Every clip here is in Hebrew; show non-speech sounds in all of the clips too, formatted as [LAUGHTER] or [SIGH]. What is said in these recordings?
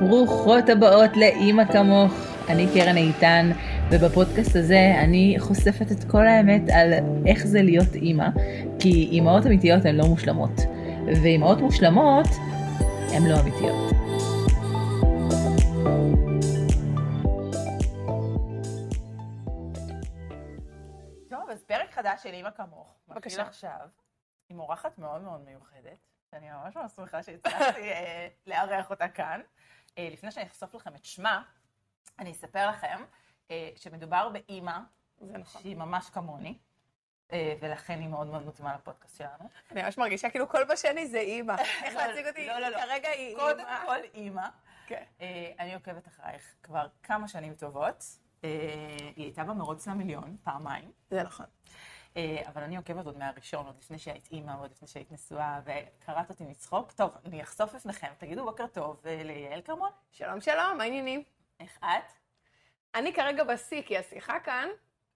ברוכות הבאות לאימא כמוך, אני קרן איתן, ובפודקאסט הזה אני חושפת את כל האמת על איך זה להיות אימא, כי אימהות אמיתיות הן לא מושלמות, ואימהות מושלמות הן לא אמיתיות. טוב, אז פרק חדש של אימא כמוך. בבקשה. עכשיו, עם אורחת מאוד מאוד מיוחדת, שאני ממש ממש שמחה שהצלחתי אה, לארח אותה כאן. אה, לפני שאני אחשוף לכם את שמה, אני אספר לכם אה, שמדובר באימא נכון. שהיא ממש כמוני, אה, ולכן היא מאוד מאוד מתאימה לפודקאסט שלנו. אני ממש מרגישה כאילו כל בשני זה אימא. איך לא, להציג אותי? לא, לא, לא. כרגע היא קודם אימא. כל אימא. כן. אני עוקבת אחרייך כבר כמה שנים טובות. היא הייתה במרוץ למיליון, פעמיים. זה נכון. אה, אבל אני עוקבת עוד מהראשון, עוד לפני שהיית אימא, עוד לפני שהיית נשואה, וקרעת אותי מצחוק. טוב, אני אחשוף בפניכם, תגידו בוקר טוב אה, ליעל כרמון, שלום שלום, מה העניינים? איך את? אני כרגע בשיא, כי השיחה כאן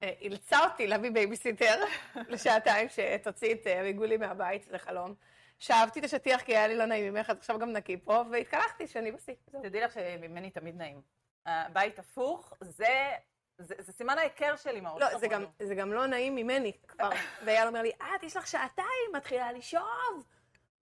אה, אילצה אותי להביא בייביסיטר [LAUGHS] לשעתיים, שתוציא את ריגולי מהבית, זה חלום. שאבתי את השטיח כי היה לי לא נעים ממך, אז עכשיו גם נקי פה, והתקלחתי שאני בשיא. תדעי לך שממני תמיד נעים. הבית הפוך, זה, זה, זה סימן ההיכר של אימהות. לא, זה גם, כמונו. זה גם לא נעים ממני כבר. ואייל אומר לי, את, יש לך שעתיים, מתחילה לישוב.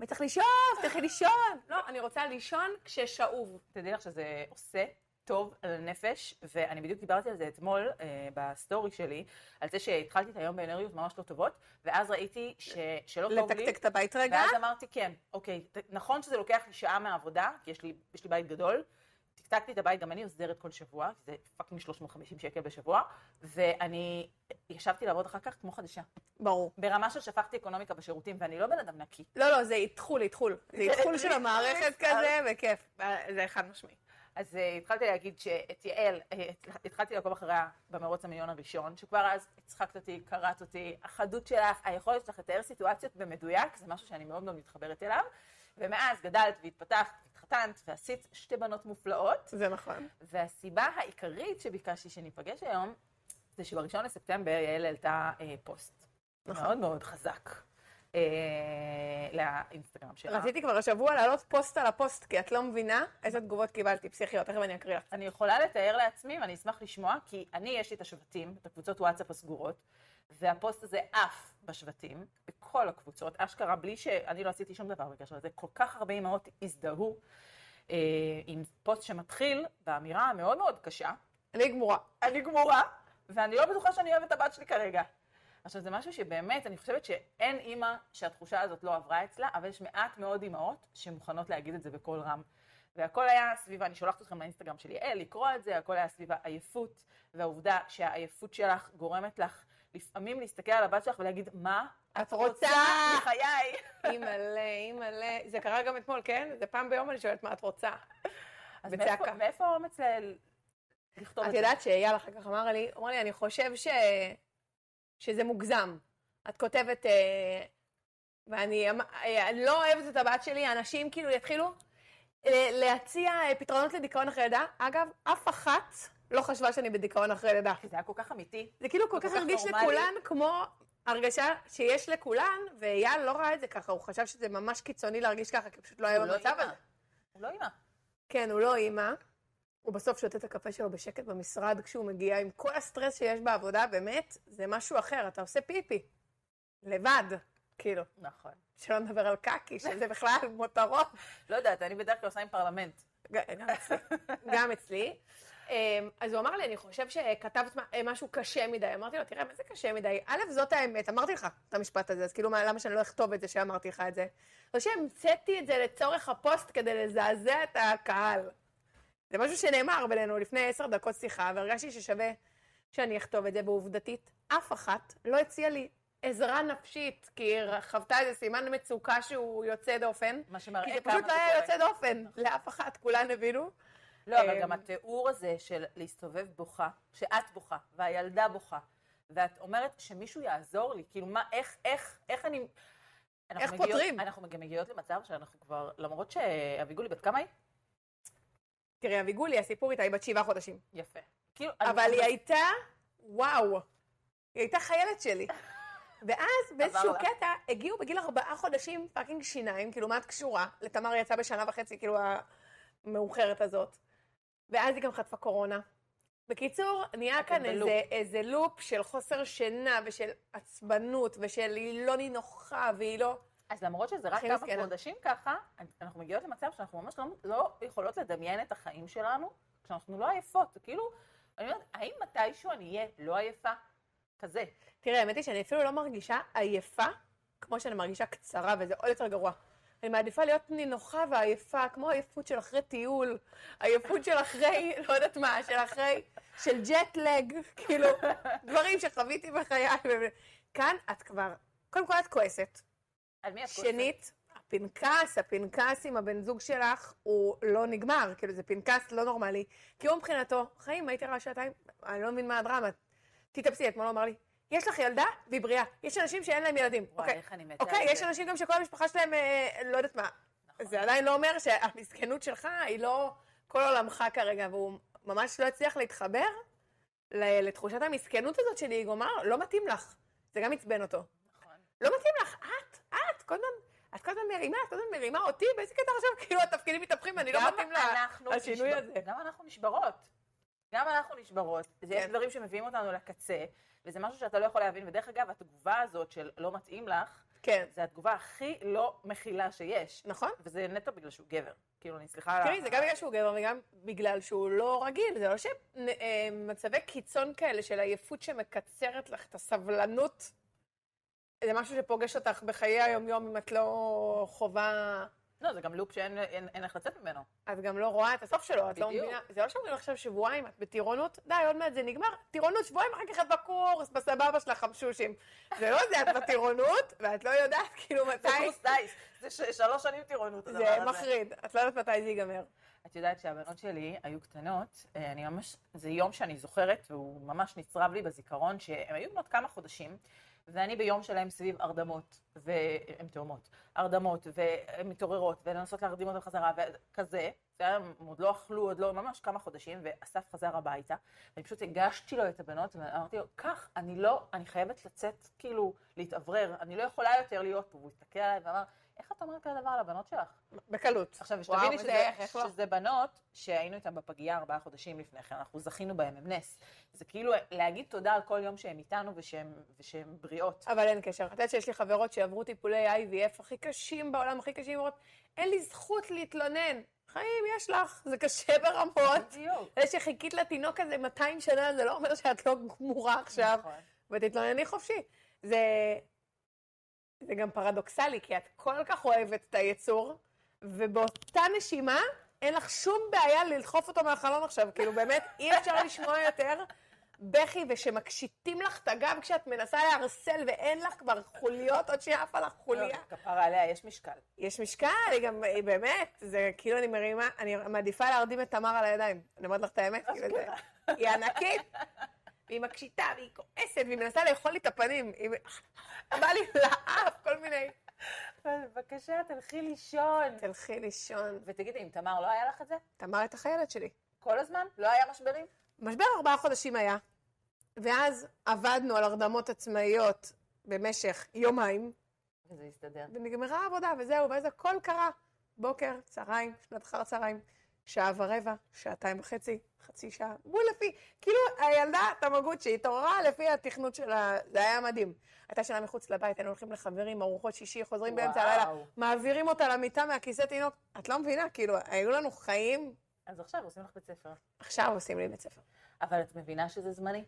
בטח לישון, תלכי לישון. לא, אני רוצה לישון כששאוב. תדעי לך שזה עושה טוב על הנפש, ואני בדיוק דיברתי על זה אתמול אה, בסטורי שלי, על זה שהתחלתי את היום באנרגיות ממש לא טובות, ואז ראיתי ש, שלא טוב לי. לתקתק את הבית רגע. ואז אמרתי, כן, אוקיי, נכון שזה לוקח לי שעה מהעבודה, כי יש לי, יש לי בית גדול, טקטקתי את הבית, גם אני עוזרת כל שבוע, זה fucking 350 שקל בשבוע, ואני ישבתי לעבוד אחר כך כמו חדשה. ברור. ברמה של שפכתי אקונומיקה בשירותים, ואני לא בן אדם נקי. לא, לא, זה איתחול, איתחול. זה איתחול של [LAUGHS] המערכת כזה, וכיף. זה חד משמעי. אז אה, התחלתי להגיד שאת יעל, אה, התחלתי לעקוב אחריה במרוץ המיליון הראשון, שכבר אז הצחקת אותי, קרעת אותי, החדות שלך, היכולת שלך לתאר סיטואציות במדויק, זה משהו שאני מאוד מאוד מתחברת אליו. ומאז גדלת והתפתחת, התחתנת ועשית שתי בנות מופלאות. זה נכון. והסיבה העיקרית שביקשתי שניפגש היום, זה שבראשון לספטמבר יעל העלתה אה, פוסט. נכון. מאוד מאוד חזק. אה, לאינסטגרם שלה. רציתי כבר השבוע להעלות פוסט על הפוסט, כי את לא מבינה איזה תגובות קיבלתי, פסיכיות, תכף אני אקריא לך. אני יכולה לתאר לעצמי, ואני אשמח לשמוע, כי אני, יש לי את השבטים, את הקבוצות וואטסאפ הסגורות, והפוסט הזה עף בשבטים, בכל הקבוצות, אשכרה, בלי שאני לא עשיתי שום דבר בקשר לזה, כל כך הרבה אמהות הזדהו אה, עם פוסט שמתחיל באמירה המאוד מאוד קשה, אני גמורה. אני גמורה, ואני לא בטוחה שאני אוהבת את הבת שלי כרגע. עכשיו, זה משהו שבאמת, אני חושבת שאין אימא שהתחושה הזאת לא עברה אצלה, אבל יש מעט מאוד אימהות שמוכנות להגיד את זה בקול רם. והכל היה סביב, אני שולחת אתכם לאינסטגרם של יעל לקרוא את זה, הכל היה סביב העייפות, והעובדה שהעייפות שלך גורמת לך לפעמים להסתכל על הבת שלך ולהגיד, מה את רוצה? מחיי? [LAUGHS] אימא'לה, אימא'לה. זה קרה גם אתמול, כן? זה פעם ביום אני שואלת מה את רוצה. אז מאיפה-. מאיפה האומץ לכתוב את את זה? יודעת שאייל אחר כך אמר לי, אמר לי, אני חושב ש... שזה מוגזם. את כותבת, אה, ואני אמ- אה, לא אוהבת את הבת שלי, אנשים כאילו יתחילו אה, להציע אה, פתרונות לדיכאון אחרי לידה. אגב, אף אחת לא חשבה שאני בדיכאון אחרי לידה. זה היה כל כך אמיתי. זה כאילו כל כל כך הרגיש נורמלי. לכולן כמו הרגשה שיש לכולן, ואייל לא ראה את זה ככה, הוא חשב שזה ממש קיצוני להרגיש ככה, כי פשוט לא היה לא במצב. הזה. הוא לא אימא. כן, הוא לא אימא. הוא בסוף שותה את הקפה שלו בשקט במשרד כשהוא מגיע עם כל הסטרס שיש בעבודה, באמת, זה משהו אחר, אתה עושה פיפי. לבד, כאילו. נכון. שלא נדבר על קקי, שזה בכלל [LAUGHS] מותרות. לא יודעת, אני בדרך כלל עושה עם פרלמנט. גם אצלי. גם אצלי. אמ, אז הוא אמר לי, אני חושב שכתבת מה- משהו קשה מדי. אמרתי לו, תראה, מה זה קשה מדי? א', זאת האמת, אמרתי לך את המשפט הזה, אז כאילו, מה- למה שאני לא אכתוב את זה שאמרתי לך את זה? לא שהמצאתי את זה לצורך הפוסט כדי לזעזע את הקהל. זה משהו שנאמר בינינו לפני עשר דקות שיחה, והרגשתי ששווה שאני אכתוב את זה, ועובדתית, אף אחת לא הציעה לי עזרה נפשית, כי היא חוותה איזה סימן מצוקה שהוא יוצא דופן. מה שמראה כי זה כמה פשוט לא היה קורה. יוצא דופן, לאף אחת, כולן הבינו. לא, אבל אמ, גם התיאור הזה של להסתובב בוכה, שאת בוכה, והילדה בוכה, ואת אומרת שמישהו יעזור לי, כאילו מה, איך, איך, איך אני... איך מגיעות- פותרים? אנחנו גם מגיעות למצב שאנחנו כבר, למרות שאביגולי בת כמה היא? תראי, אביגולי, הסיפור איתה, היא בת שבעה חודשים. יפה. כאילו, אבל אני- היא הייתה, וואו, היא הייתה חיילת שלי. [LAUGHS] ואז באיזשהו. קטע הגיעו בגיל ארבעה חודשים fucking שיניים, כאילו מה את קשורה? לתמר יצא בשנה וחצי, כאילו המאוחרת הזאת. ואז היא גם חטפה קורונה. בקיצור, נהיה כאן בלופ. איזה, איזה לופ של חוסר שינה ושל עצבנות ושל היא לא נינוחה והיא לא... אז למרות שזה רק כמה מסכנה. חודשים ככה, אנחנו מגיעות למצב שאנחנו ממש לא, לא יכולות לדמיין את החיים שלנו כשאנחנו לא עייפות. כאילו, אני אומרת, האם מתישהו אני אהיה לא עייפה? כזה. תראה, האמת היא שאני אפילו לא מרגישה עייפה, כמו שאני מרגישה קצרה, וזה עוד יותר גרוע. אני מעדיפה להיות נינוחה ועייפה, כמו עייפות של אחרי טיול, עייפות של אחרי, לא יודעת מה, של אחרי, של ג'טלג, כאילו, [LAUGHS] דברים שחוויתי בחיי. כאן את כבר, קודם כל את כועסת. על מי את כועסת? שנית, הפנקס, הפנקס עם הבן זוג שלך הוא לא נגמר, כאילו זה פנקס לא נורמלי. כי הוא מבחינתו, חיים, הייתי רעה שעתיים, אני לא מבין מה הדרמה. תתאפסי, אתמול הוא אמר לי, יש לך ילדה והיא בריאה. יש אנשים שאין להם ילדים. וואי, אוקיי, איך אני מתה אוקיי, יש. אנשים גם שכל המשפחה שלהם, אה, לא יודעת מה. נכון. זה עדיין לא אומר שהמסכנות שלך היא לא כל עולמך כרגע, והוא ממש לא הצליח להתחבר לתחושת המסכנות הזאת שלי, הוא אמר, לא מתאים לך. זה גם עצבן אותו. נכון. לא מתאים לך, את, כל הזמן, את כל הזמן מרימה, את כל הזמן מרימה אותי, באיזה קטע עכשיו, כאילו התפקידים מתהפכים, אני לא מתאים לשינוי הזה. גם אנחנו נשברות. גם אנחנו נשברות. זה יש כן. דברים שמביאים אותנו לקצה, וזה משהו שאתה לא יכול להבין. ודרך אגב, התגובה הזאת של לא מתאים לך, כן, זה התגובה הכי לא מכילה שיש. נכון. וזה נטו בגלל שהוא גבר. כאילו, אני סליחה על ה... תראי, זה גם בגלל שהוא גבר וגם בגלל שהוא לא רגיל, זה לא שמצבי קיצון כאלה של עייפות שמקצרת לך את הסבלנות, זה משהו שפוגש אותך בחיי היום-יום אם את לא חווה, לא, זה גם לופ שאין אין- אין איך לצאת ממנו. את גם לא רואה את הסוף שלו, את לא. מבינה, זה לא שאומרים עכשיו שבועיים, את בטירונות, די, עוד מעט זה נגמר, טירונות שבועיים, אחר כך את בקורס, בסבבה של החמשושים. זה לא זה, את [LAUGHS] בטירונות, ואת לא יודעת כאילו זה מתי, קורס טיס. זה שלוש שנים טירונות, הדבר זה הזה. מחריד, את לא יודעת מתי זה ייגמר. את יודעת שהבנות שלי היו קטנות, אה, אני ממש, זה יום שאני זוכרת, והוא ממש נצרב לי בזיכרון, שהן היו בנות כמה חודשים, ואני ביום שלהם סביב הרדמות, והן תאומות, הרדמות, והן מתעוררות, ולנסות להרדים אותן חזרה, וכזה, הם עוד לא אכלו, עוד לא, ממש כמה חודשים, ואסף חזר הביתה, ואני פשוט הגשתי לו את הבנות, ואמרתי לו, קח, אני לא, אני חייבת לצאת, כאילו, להתאוורר, אני לא יכולה יותר להיות פה, והוא הסתכל עליי ואמר, איך את אומרת כזה דבר על הבנות שלך? בקלות. עכשיו, שתביני שזה, איך לא? שזה בנות שהיינו איתן בפגייה ארבעה חודשים לפני כן, אנחנו זכינו בהם, הם נס. זה כאילו להגיד תודה על כל יום שהם איתנו ושהם בריאות. אבל אין קשר. את יודעת שיש לי חברות שעברו טיפולי IVF הכי קשים בעולם, הכי קשים, אומרות, אין לי זכות להתלונן. חיים, יש לך, זה קשה ברמות. בדיוק. זה שחיכית לתינוק הזה 200 שנה, זה לא אומר שאת לא גמורה עכשיו, נכון. ותתלונני חופשי. זה, זה גם פרדוקסלי, כי את כל כך אוהבת את היצור, ובאותה נשימה אין לך שום בעיה לדחוף אותו מהחלון עכשיו. כאילו, באמת, אי אפשר לשמוע יותר בכי ושמקשיטים לך את הגב כשאת מנסה לערסל ואין לך כבר חוליות, עוד שעפה לך חוליה. לא, כפרה עליה, יש משקל. יש משקל, היא גם, היא באמת, זה כאילו אני מרימה, אני מעדיפה להרדים את תמר על הידיים. אני אומרת לך את האמת, כאילו זה, היא ענקית, והיא מקשיטה, והיא כועסת, והיא מנסה לאכול לי את הפנים. היא בא לי לאף, כל מיני. בבקשה, תלכי לישון. תלכי לישון. ותגידי, עם תמר לא היה לך את זה? תמר הייתה חיילת שלי. כל הזמן? לא היה משברים? משבר ארבעה חודשים היה, ואז עבדנו על הרדמות עצמאיות במשך יומיים, וזה הסתדר. ונגמרה העבודה, וזהו, ואז הכל קרה. בוקר, צהריים, שנת אחר הצהריים, שעה ורבע, שעתיים וחצי, חצי שעה, בול לפי, כאילו הילדה תמגוצ'י התעוררה לפי התכנות שלה, זה היה מדהים. הייתה שנה מחוץ לבית, היינו הולכים לחברים, ארוחות שישי, חוזרים באמצע הלילה, וואו. מעבירים אותה למיטה מהכיסא תינוק. את לא מבינה, כאילו, היו לנו חיים, אז עכשיו עושים לך בית ספר. עכשיו עושים לי בית ספר. אבל את מבינה שזה זמני?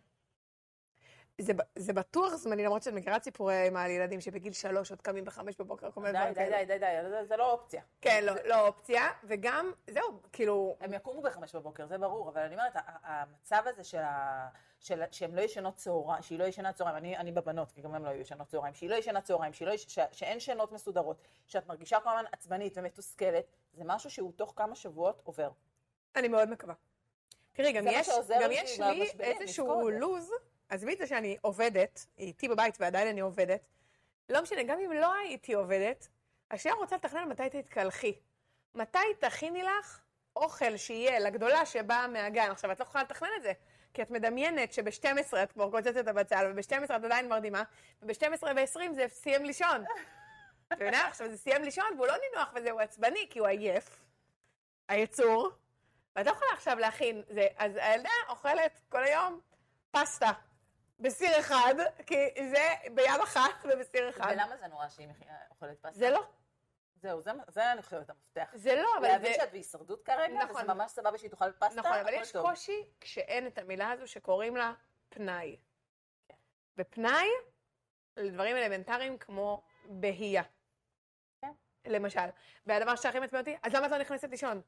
זה, זה בטוח זמני, למרות שאת מכירה סיפורי אימה על ילדים שבגיל שלוש עוד קמים בחמש בבוקר, כל מיני די, דברים די, כאלה. די, די, די, זה- זה לא אופציה. כן, לא, לא אופציה, וגם, זהו, כאילו, הם יקומו בחמש בבוקר, זה ברור, אבל אני אומרת, המצב הזה של ה... של... שהן לא ישנות צהריים, שהיא לא ישנה צהריים, אני, אני בבנות, כי גם הן לא היו ישנות צהריים, שהיא לא ישנה צהריים, שהיא לא יש... ש... שאין שינות מסודרות, שאת מרגישה כל הזמן עצבנית ומתוסכלת, זה משהו שהוא תוך כמה שבועות עובר. אני מאוד מקווה. תראי, גם יש, גם יש לי איזשהו. לוז, עזבי את זה שאני עובדת, היא איתי בבית ועדיין אני עובדת, לא משנה, גם אם לא הייתי עובדת, השנייה רוצה לתכנן מתי תתקלחי. מתי תכיני לך אוכל שיהיה לגדולה שבאה מהגן. עכשיו, את לא יכולה לתכנן את זה, כי את מדמיינת שב-12 את כבר קוצצת את הבצל, וב-12 את עדיין מרדימה, וב-12 ו-20 זה סיים לישון. [LAUGHS] אתה יודע, עכשיו זה סיים לישון והוא לא נינוח וזה, הוא עצבני כי הוא עייף. היצור, ואת לא יכולה עכשיו להכין, זה, אז הילדה אוכלת כל היום פסטה. בסיר אחד, כי זה ביד אחת ובסיר אחד. ולמה זה נורא שהיא אוכלת פסטה? זה לא, זהו, זה- זה אני חושבת המפתח. זה לא, אבל להבין זה... שאת בהישרדות כרגע, נכון. וזה ממש סבבה שהיא תאכל פסטה, נכון, אבל יש טוב. קושי כשאין את המילה הזו שקוראים לה פנאי. ופנאי לדברים אלמנטריים כמו בהייה. כן. למשל. והדבר שהכי מעצבן אותי, אז למה את לא נכנסת לישון?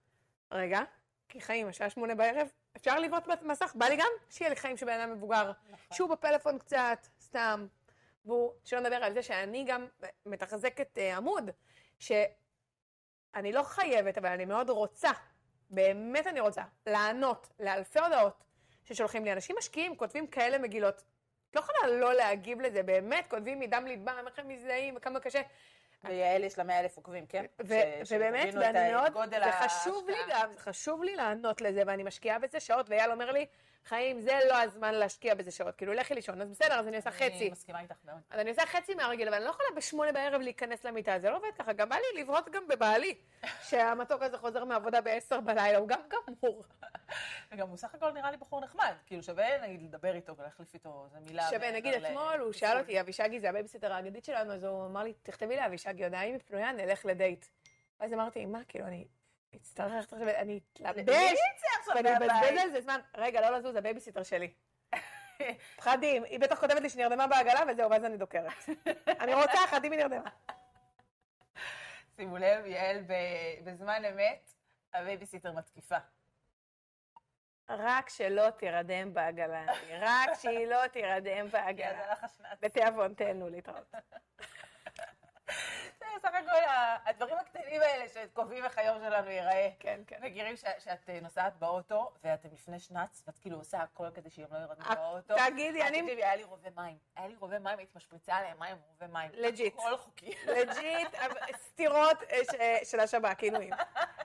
רגע, כי חיים, השעה שמונה בערב, אפשר לבעוט במסך? בא לי גם שיהיה לי חיים של בן אדם מבוגר. נכון. שהוא בפלאפון קצת, סתם. והוא, שלא נדבר על זה שאני גם מתחזקת אה, עמוד, שאני לא חייבת, אבל אני מאוד רוצה, באמת אני רוצה, לענות לאלפי הודעות ששולחים לי. אנשים משקיעים, כותבים כאלה מגילות. את לא יכולה לא להגיב לזה, באמת, כותבים מדם ליבם, איך הם מזדהים, וכמה קשה. ויעל יש לה 100 אלף עוקבים, כן? ו- ש- ובאמת, ואני מאוד, זה חשוב לי. גם, חשוב לי לענות לזה, ואני משקיעה בזה שעות, ואייל אומר לי, חיים, זה לא הזמן להשקיע בזה שעות, כאילו, לכי לישון, אז בסדר, אז אני עושה אני חצי. מסכימה איתך מאוד. אז אני עושה חצי מהרגיל, אבל אני לא יכולה בשמונה בערב להיכנס למיטה, זה לא עובד ככה. גם בא לי לבהות גם בבעלי, [LAUGHS] שהמתוק הזה חוזר מעבודה בעשר בלילה, הוא גם גמור. וגם הוא סך הכל נראה לי בחור נחמד, כאילו שווה נגיד לדבר איתו ולהחליף איתו איזה מילה. שווה, נגיד אתמול, הוא שאל אותי, אבישגי זה הבייביסיטר האגדית שלנו, אז הוא אמר לי, תכתבי לאבישגי הודעה, אם היא פנויה, נלך לדייט. ואז אמרתי, מה, כאילו, אני אצטרך, עכשיו, אני אתלבש, ואני מהבית? אבזבז על זה זמן. רגע, לא לזוז, הבייביסיטר שלי. [LAUGHS] פחדים, היא בטח כותבת לי שנרדמה בעגלה, וזהו, ואז אני דוקרת. [LAUGHS] אני רוצה, חדים היא נרדמה. שימו לב, יעל בזמן אמת, הבייביסיטר מתקיפה. רק שלא תירדם בעגלה, רק שהיא לא תירדם [LAUGHS] בעגלה. בתיאבון, תהנו להתראות. הכל הדברים הקטנים האלה שקובעים איך היום שלנו ייראה. כן, כן. מכירים שאת אה, נוסעת באוטו, ואתם לפני שנץ, ואת כאילו עושה הכל כדי שהם לא ירדמו אה, באוטו. תגידי, אה, אני- תקשיבי, היה לי רובה מים. היה לי רובה מים, הייתי משפריצה עליהם מים, רובה מים. legit. הכל חוקי. legit, סתירות של השב"כ, עינויים.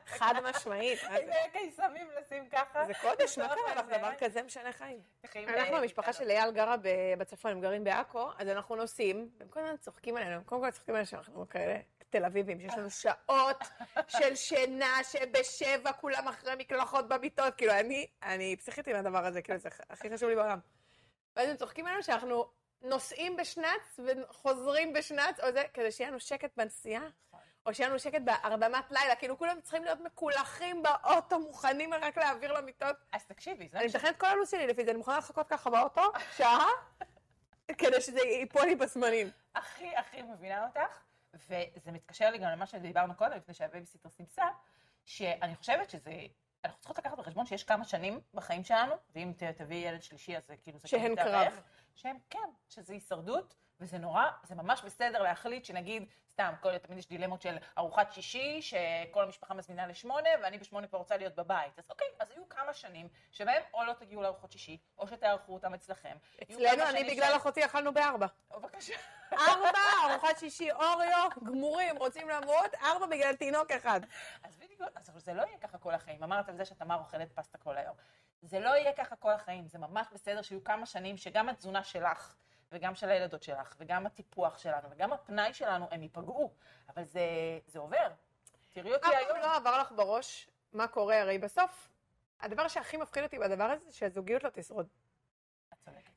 חד משמעית. איזה קיסמים לשים ככה. זה קודש, מה קרה לך? דבר כזה משנה חיים. אנחנו, המשפחה של אייל גרה בצפון, הם גרים בעכו, אז אנחנו נוסעים, והם כל הזמן צוחקים עלינו, קודם כל צוחקים עלינו שאנחנו כאלה תל אביבים, שיש לנו שעות של שינה, שבשבע כולם אחרי מקלחות במיטות, כאילו אני, אני פסיכית עם הדבר הזה, כאילו זה הכי חשוב לי בעולם. ואז הם צוחקים עלינו שאנחנו נוסעים בשנץ וחוזרים בשנץ, או זה, כדי שיהיה לנו שקט בנסיעה, או שיהיה לנו שקט בהרדמת לילה, כאילו כולם צריכים להיות מקולחים באוטו, מוכנים רק להעביר למיטות. אז תקשיבי, זה אני מתכננת כל הלו"ז שלי לפי זה, אני מוכנה לחכות ככה באוטו, שעה, כדי שזה ייפול לי בזמנים. הכי הכי מבינה אותך, וזה מתקשר לי גם למה שדיברנו קודם, לפני שהבייביסיטר סימסה, שאני חושבת שזה, אנחנו צריכות לקחת בחשבון שיש כמה שנים בחיים שלנו, ואם תביאי ילד שלישי אז זה כאילו זה שדה קרב. שהם כן, שזה הישרדות, וזה נורא, זה ממש בסדר להחליט שנגיד, סתם, כל, תמיד יש דילמות של ארוחת שישי, שכל המשפחה מזמינה לשמונה, ואני בשמונה כבר רוצה להיות בבית. אז אוקיי, אז היו כמה שנים שבהם או לא תגיעו לארוחות שישי, או שתארחו אותם אצלכם. אצלנו, אני בגלל אחותי אכלנו בארבע. בבקשה. ארבע, ארוחת שישי אוריו, גמורים, רוצים למות, ארבע בגלל תינוק אחד. אז בדיוק, אז אבל זה לא יהיה ככה כל החיים. אמרת על זה שתמר אוכלת פסטה כל היום. זה לא יהיה ככה כל החיים, זה ממש בסדר שיהיו כמה שנים שגם התזונה שלך, וגם של הילדות שלך, וגם הטיפוח שלנו, וגם הפנאי שלנו, הם ייפגעו. אבל זה, זה עובר. תראי אותי אף היום. פעם לא עבר לך בראש מה קורה, הרי בסוף, הדבר שהכי מפחיד אותי בדבר הזה, זה שהזוגיות לא תשרוד.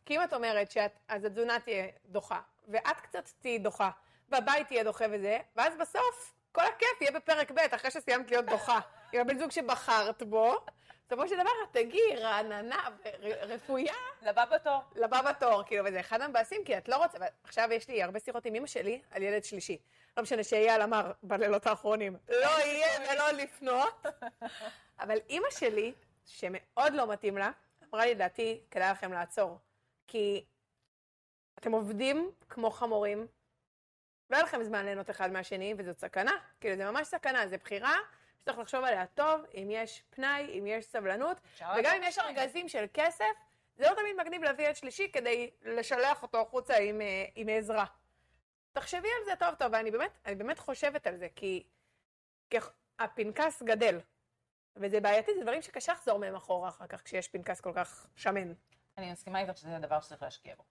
כי אם את אומרת שאת, אז התזונה תהיה דוחה, ואת קצת תהיי דוחה, והבית תהיה דוחה וזה, ואז בסוף, כל הכיף יהיה בפרק ב', אחרי שסיימת להיות דוחה, [LAUGHS] עם הבן זוג שבחרת בו, בסופו של דבר את תגיעי רעננה ורפויה לבא בתור. לבא בתור, כאילו, וזה אחד המבאסים, כי את לא רוצה, ועכשיו יש לי הרבה שיחות עם אמא שלי על ילד שלישי. לא משנה שאייל אמר בלילות האחרונים, לא [LAUGHS] יהיה ולא לפנות. אבל אימא שלי, שמאוד לא מתאים לה, אמרה לי, לדעתי, כדאי לכם לעצור. כי אתם עובדים כמו חמורים, לא יהיה לכם זמן ליהנות אחד מהשני, וזאת סכנה. כאילו, זה ממש סכנה, זה בחירה שצריך לחשוב עליה טוב, אם יש פנאי, אם יש סבלנות, וגם אם יש. ארגזים של כסף, זה לא תמיד מגניב להביא ילד שלישי כדי לשלח אותו החוצה עם, אה, עם עזרה. תחשבי על זה טוב טוב, ואני באמת, אני באמת חושבת על זה, כי, כי הפנקס גדל. וזה בעייתי, זה דברים שקשה לחזור מהם אחורה אחר כך, כשיש פנקס כל כך שמן. אני מסכימה איתך שזה הדבר שצריך להשקיע בו.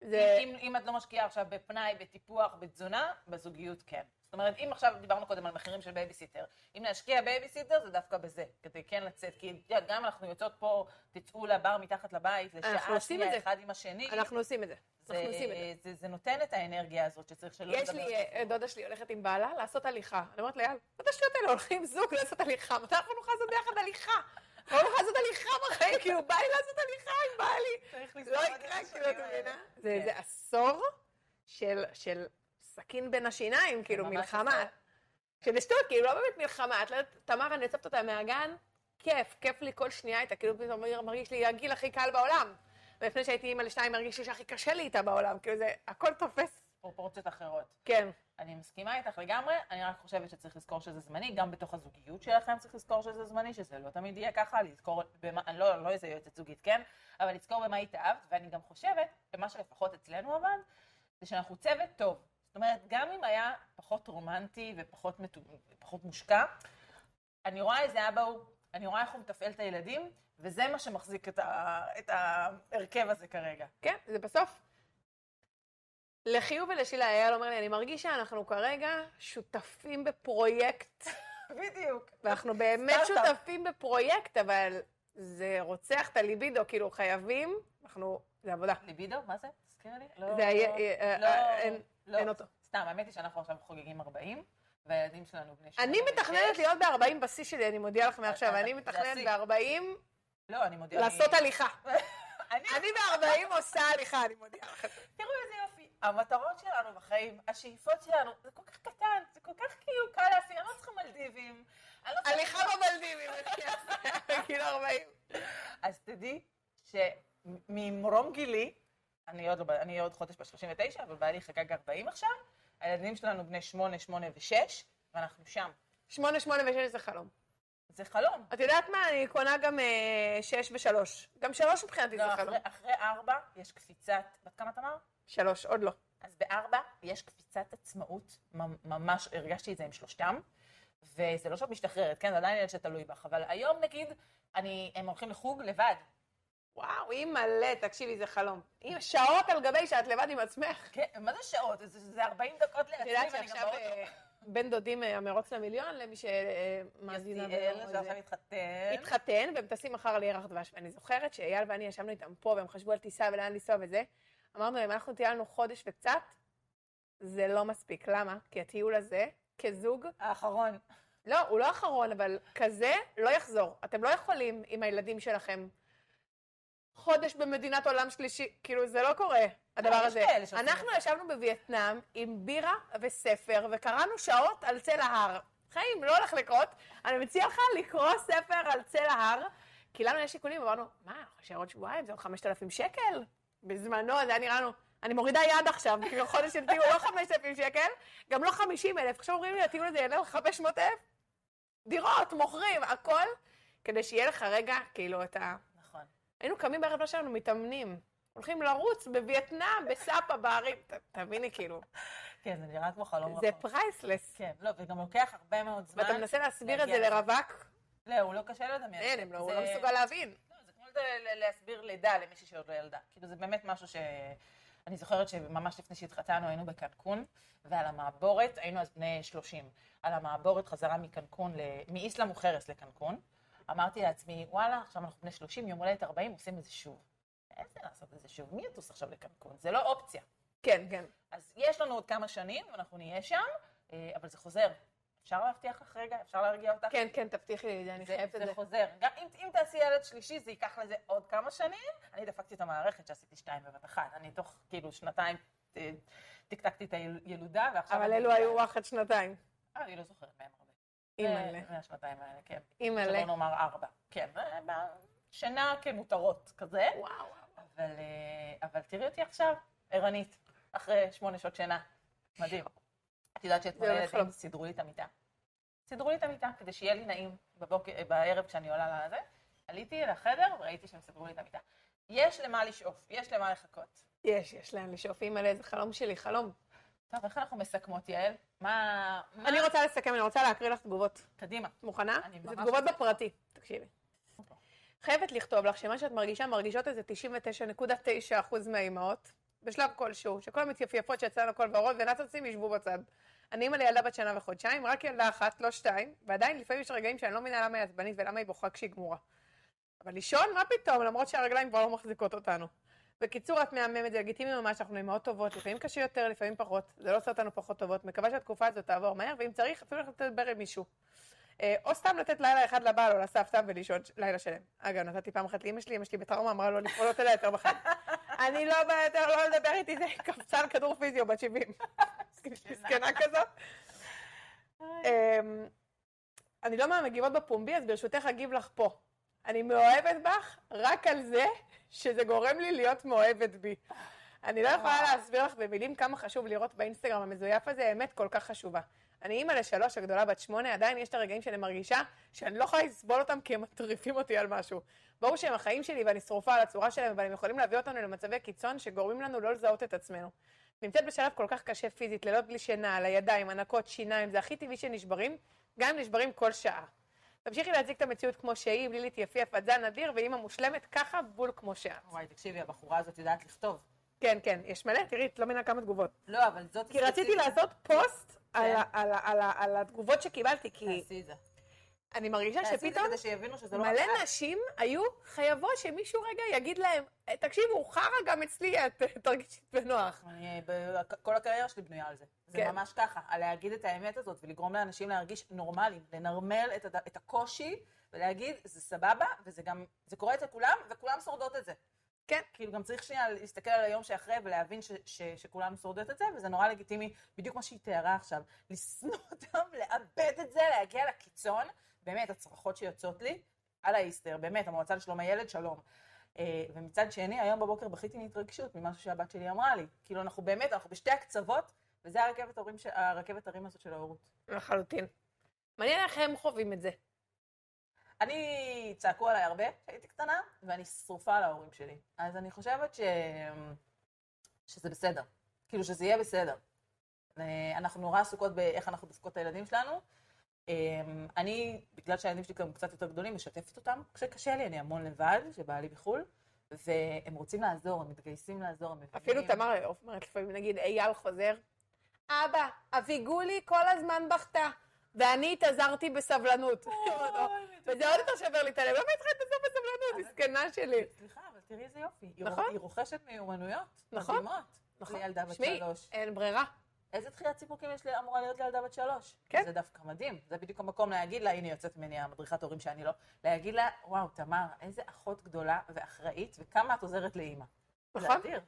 זה... אם, אם את לא משקיעה עכשיו בפנאי, בטיפוח, בתזונה, בזוגיות כן. זאת אומרת, אם עכשיו דיברנו קודם על מחירים של בייביסיטר, אם להשקיע בייביסיטר זה דווקא בזה, כדי כן לצאת, כי את יודעת, גם אנחנו יוצאות פה, תצאו לבר מתחת לבית, לשעה את שנייה זה. אחד עם השני, אנחנו עושים את זה. זה, אנחנו עושים את זה. זה, זה נותן את האנרגיה הזאת שצריך שלא יש לי, אה, דודה שלי הולכת עם בעלה לעשות הליכה. אני אומרת לה, יאללה, מתי השטויות האלה הולכים זוג לעשות הליכה? מתי אנחנו נוכל לעשות ביחד הליכה? לא נוכל לעשות הליכה בחיים, כאילו, בא לי לעשות הליכה עם בעלי. צריך לא יקרה, כאילו, את. מבינה? זה כן. זה עשור של- סכין בין השיניים, כאילו, ממש מלחמה. של שטות, כאילו, לא באמת מלחמה. את לא יודעת, תמר, אני אצפת אותה מהגן, כיף, כיף לי כל שנייה איתה, כאילו, פתאום מרגיש לי הגיל הכי קל בעולם. ולפני שהייתי אימא לשתיים, הרגיש לי שהכי קשה לי איתה בעולם, כאילו, זה, הכל תופס. פרופורציות אחרות. כן. אני מסכימה איתך לגמרי, אני רק חושבת שצריך לזכור שזה זמני, גם בתוך הזוגיות שלכם צריך לזכור שזה זמני, שזה לא תמיד יהיה ככה, לזכור במה, אני לא, לא איזה יועצת זוגית, כן? אבל לזכור במה התאהבת, ואני גם חושבת, ומה שלפחות אצלנו עבד, זה שאנחנו צוות טוב. זאת אומרת, גם אם היה פחות רומנטי ופחות מטו- מושקע, אני רואה איזה אבא הוא, אני רואה איך הוא מתפעל את הילדים, וזה מה שמחזיק את, ה, את ההרכב הזה כרגע. כן, זה בסוף. לחיוב ולשילה אייל אומר לי, אני מרגיש שאנחנו כרגע שותפים בפרויקט, [LAUGHS] בדיוק. ואנחנו באמת. שותפים בפרויקט, אבל זה רוצח את הליבידו, כאילו חייבים, אנחנו, זה עבודה. ליבידו, מה זה? תזכירי לי. לא, זה היה, אה, לא, אה, אין- לא. אין אותו. סתם, האמת היא שאנחנו עכשיו חוגגים 40, והילדים שלנו בני שמונה אני. מתכננת להיות ב-40 בשיא שלי, אני מודיעה לך מעכשיו, אני מתכננת השיא. ב-40 לא, אני מודיעה. לעשות הליכה. [LAUGHS] אני ב-40 עושה הליכה, אני מודיעה לך. תראו איזה יופי. המטרות שלנו בחיים, השאיפות שלנו, זה כל כך קטן, זה כל כך כאילו קל להשיג, אני לא צריכה מלדיבים. אני לא הליכה במלדיבים, בגיל 40. אז תדעי שממרום גילי, אני עוד, לא, אני עוד חודש ב-39, אבל בעלי חגג 40 עכשיו, הילדים שלנו בני 8, 8 ו-6, ואנחנו שם. 8, 8 ו-6 זה חלום. זה חלום. את יודעת מה? אני קונה גם 6 ו-3. גם 3 מבחינתי לא, זה חלום. אחרי, אחרי ארבע יש קפיצת, בת כמה תמר? 3, עוד לא. אז בארבע יש קפיצת עצמאות, ממ- ממש הרגשתי את זה עם שלושתם, וזה לא שאת משתחררת, כן, זה עדיין ילד שתלוי בך, אבל היום נגיד, אני, הם הולכים לחוג לבד. וואו, היא מלא, תקשיבי, זה חלום. היא שעות על גבי שאת לבד עם עצמך. כן, מה זה שעות? זה, זה 40 דקות את לעצמי, ואני גם באוטו. אה, בן דודים אה, המרוץ למיליון, למי שמאזינה ולא- שעכשיו זה. התחתן. התחתן, והם טסים מחר על ירח דבש, ואני זוכרת שאייל ואני ישבנו איתם פה, והם חשבו על טיסה ולאן לנסוע וזה. אמרנו להם, אנחנו טיילנו חודש וקצת, זה לא מספיק. למה? כי הטיול הזה, כזוג, האחרון. לא, הוא לא אחרון, אבל כזה לא יחזור. אתם לא יכולים עם הילדים שלכם חודש במדינת עולם שלישי, כאילו זה לא קורה, הדבר יש הזה. אנחנו. ישבנו בווייטנאם עם בירה וספר, וקראנו שעות על צל ההר. חיים, לא הולך לקרות. אני מציעה לך לקרוא ספר על צל ההר, כי לנו יש שיקולים, אמרנו, מה, אנחנו נשאר עוד שבועיים, זה עוד 5,000 שקל? בזמנו זה היה נראה לנו, אני מורידה יד עכשיו, כאילו חודש של טיול, לא 5,000 שקל, גם לא 50,000. עכשיו אומרים לי, הטיול הזה יעלה לך 500,000? דירות, מוכרים, הכל, כדי שיהיה לך רגע, כאילו, את ה... היינו קמים בערב שלנו, מתאמנים. הולכים לרוץ בווייטנאם, בסאפה, בערים. תביני, כאילו, כן, זה נראה כמו חלום זה רחוק. priceless. כן, לא, וגם לוקח הרבה מאוד זמן. ואתה מנסה להסביר את זה. לרווק? לא, הוא לא קשה לדמיין. אין, לא- הוא זה- לא מסוגל להבין. לא, זה כמו להסביר לידה למישהי שעוד לא ילדה. כאילו, זה באמת משהו ש... אני זוכרת שממש לפני שהתחתנו היינו בקנקון, ועל המעבורת, היינו אז בני 30, על המעבורת חזרה מקנקון. מאיסלאם מוכרס לקנקון, אמרתי לעצמי, וואלה, עכשיו אנחנו בני 30, יום הולדת 40, עושים את זה שוב. איזה לעשות את זה שוב? מי יטוס עכשיו לקנקון? זה לא אופציה. כן, כן. אז יש לנו עוד כמה שנים, ואנחנו נהיה שם, אה, אבל זה חוזר. אפשר להבטיח לך רגע? אפשר להרגיע אותך? כן, כן, תבטיחי לי את זה, אני חייבת את זה זה. חוזר. גם אם, אם תעשי ילד שלישי, זה ייקח לזה עוד כמה שנים. אני דפקתי את המערכת שעשיתי שתיים בבת אחת. אני תוך כאילו שנתיים אה, תקתקתי את הילודה, ועכשיו... אבל אלו היו אחת שנתיים. אה, אני לא זוכרת מהם הרבה. אימא'לה. זה- מהשנתיים האלה, כן. אימא'לה. שלא נאמר ארבע. כן, אה, שינה כמותרות כזה. וואו. אבל, אה, אבל תראי אותי עכשיו, ערנית, אחרי שמונה שעות שינה. מדהים. את יודעת שאתמול לחלום. סידרו לי את המיטה. סידרו לי את המיטה כדי שיהיה לי נעים בבוקר, בערב כשאני עולה לזה. עליתי לחדר וראיתי שהם סידרו לי את המיטה. יש למה לשאוף, יש למה לחכות. יש, יש לאן לשאוף. אימא'לה, זה חלום שלי, חלום. טוב, איך אנחנו מסכמות, יעל? מה... אני רוצה לסכם, אני רוצה להקריא לך תגובות. קדימה. מוכנה? זה תגובות. בפרטי, תקשיבי. חייבת לכתוב לך שמה שאת מרגישה, מרגישות איזה 99.9% מהאימהות, בשלב כלשהו, שכל המתייפייפות שיצא לנו הכל ורוד ונאצצים ישבו בצד. אני אימא לילדה בת שנה וחודשיים, רק ילדה אחת, לא שתיים, ועדיין לפעמים יש רגעים שאני לא מבינה למה היא עצבנית ולמה היא בוכה כשהיא גמורה. אבל לישון, מה פתאום, למרות שהרגליים כבר לא מחזיקות אותנו. בקיצור, את מהממת, זה לגיטימי ממש, אנחנו אימהות טובות, לפעמים קשה יותר, לפעמים פחות, זה לא עושה אותנו פחות טובות, מקווה שהתקופה הזאת תעבור מהר, ואם צריך, אפילו ללכת לדבר עם מישהו. אה, או סתם לתת לילה אחד לבעל או לסבתא ולישון לילה שלם. אגב, נתתי פעם אחת לאמא שלי, אמא שלי בטראומה אמרה לו לפעולות אליה יותר בחיים. [LAUGHS] אני לא באה יותר לא לדבר איתי, זה קפצה על כדור פיזיו בת 70. [LAUGHS] מסכנה כזאת. אמ, אני לא מהמגיבות בפומבי, אז ברשותך אגיב לך פה. אני מאוהבת בך רק על זה שזה גורם לי להיות מאוהבת בי. אני לא יכולה להסביר לך במילים כמה חשוב לראות באינסטגרם המזויף הזה, אמת כל כך חשובה. אני אימא לשלוש, הגדולה בת שמונה, עדיין יש את הרגעים שאני מרגישה שאני לא יכולה לסבול אותם כי הם מטריפים אותי על משהו. ברור שהם החיים שלי ואני שרופה על הצורה שלהם, אבל הם יכולים להביא אותנו למצבי קיצון שגורמים לנו לא לזהות את עצמנו. נמצאת בשלב כל כך קשה פיזית, לילות בלי שינה, על הידיים, הנקות, שיניים, זה הכי טבעי שנשברים, גם אם נשברים כל שעה. תמשיכי להציג את המציאות כמו שהיא, בלי להתייפייף, את זן אדיר, ואימא מושלמת ככה, בול כמו שאת. וואי, תקשיבי, הבחורה הזאת יודעת לכתוב. כן, כן, יש מלא, תראי, את לא מבינה כמה תגובות. לא, אבל זאת... כי רציתי. לעשות פוסט על כן. על התגובות שקיבלתי, כי תעשי זה. אני מרגישה זה שפתאום לא... מלא. נשים היו חייבות שמישהו רגע יגיד להם, "אה, תקשיבו, חרא גם אצלי, את אה, תרגישי בנוח. כל הקריירה שלי בנויה על זה. זה כן. ממש ככה, על להגיד את האמת הזאת ולגרום לאנשים להרגיש נורמליים, לנרמל. את הקושי ולהגיד, זה סבבה, וזה גם, זה קורה אצל כולם, וכולם שורדות את זה. כן. כאילו גם צריך שנייה להסתכל על היום שאחרי ולהבין ש, ש, שכולנו שורדות את זה, וזה נורא לגיטימי, בדיוק מה שהיא תיארה עכשיו, לשנוא [LAUGHS] אותם, לאבד את זה, להגיע לקיצון, באמת, הצרחות שיוצאות לי, על האיסטר, באמת, המועצה לשלום הילד, שלום. אה, ומצד שני, היום בבוקר בכיתי מהתרגשות ממשהו שהבת שלי אמרה לי. כאילו, אנחנו באמת, אנחנו בשתי הקצוות, וזה הרכבת הרים, ש... הרכבת הרים הזאת של ההורות. לחלוטין. מעניין איך הם חווים את זה. אני, צעקו עליי הרבה כשהייתי קטנה, ואני שרופה על ההורים שלי. אז אני חושבת ש... שזה בסדר. כאילו, שזה יהיה בסדר. אה, אנחנו נורא עסוקות באיך אנחנו דופקות את הילדים שלנו. אה, אני, בגלל שהילדים שלי גם קצת יותר גדולים, משתפת אותם כשקשה לי, אני המון לבד, שבעלי בחו"ל, והם רוצים לעזור, הם מתגייסים לעזור, הם מבינים. אפילו תמר אומרת לפעמים, נגיד, אייל חוזר, אבא, אביגולי כל הזמן בכתה, ואני התאזרתי בסבלנות. וזה עוד יותר שובר לי את הלב, למה התחלת להתאזר בסבלנות? מסכנה שלי. סליחה, אבל תראי איזה יופי. היא נכון. היא רוכשת מיומנויות נכון. מדהימות. נכון. לילדה בת שלוש. אין ברירה. איזה תחילת סיפוקים יש אמורה להיות לילדה בת שלוש? כן. זה דווקא מדהים. זה בדיוק המקום להגיד לה, הנה יוצאת ממני המדריכת הורים שאני לא, להגיד לה, וואו, תמר, איזה אחות גדולה ואחראית, וכמה את עוזרת לאימא. זה נכון. אדיר.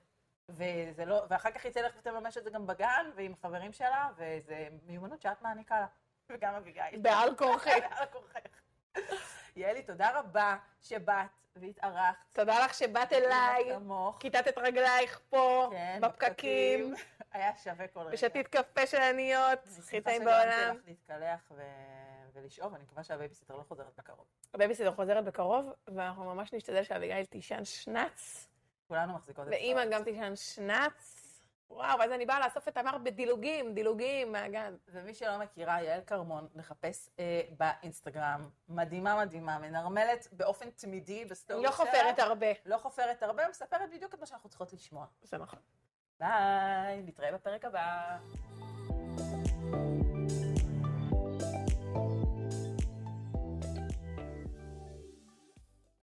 וזה לא, ואחר כך היא תלך ותממש את זה גם בגן, ועם חברים שלה, וזה מיומנות שאת מעניקה לה. וגם אביגיל. בעל כורחך. [LAUGHS] בעל כורחך. יעלי, תודה רבה שבאת והתארחת. תודה לך שבאת אליי. כיתת את רגלייך פה, כן, בפקקים, היה שווה כל רגע. ושתית קפה של עניות, אני הכי שמחה טעים שגרמתי בעולם. לך להתקלח ו... ולשאוב, אני מקווה שהבייביסיטר לא חוזרת בקרוב. הבייביסיטר חוזרת בקרוב, ואנחנו ממש נשתדל שאביגיל תישן שנץ, כולנו מחזיקות את ואימא זה. גם תישן שנץ. וואו, ואז אני באה לאסוף את תמר בדילוגים, דילוגים מהגן. ומי שלא מכירה, יעל כרמון, לחפש אה, באינסטגרם, מדהימה מדהימה, מנרמלת באופן תמידי בסטורי אני לא חופרת הרבה. לא חופרת הרבה, מספרת בדיוק את מה שאנחנו צריכות לשמוע. זה נכון. ביי, נתראה בפרק הבא.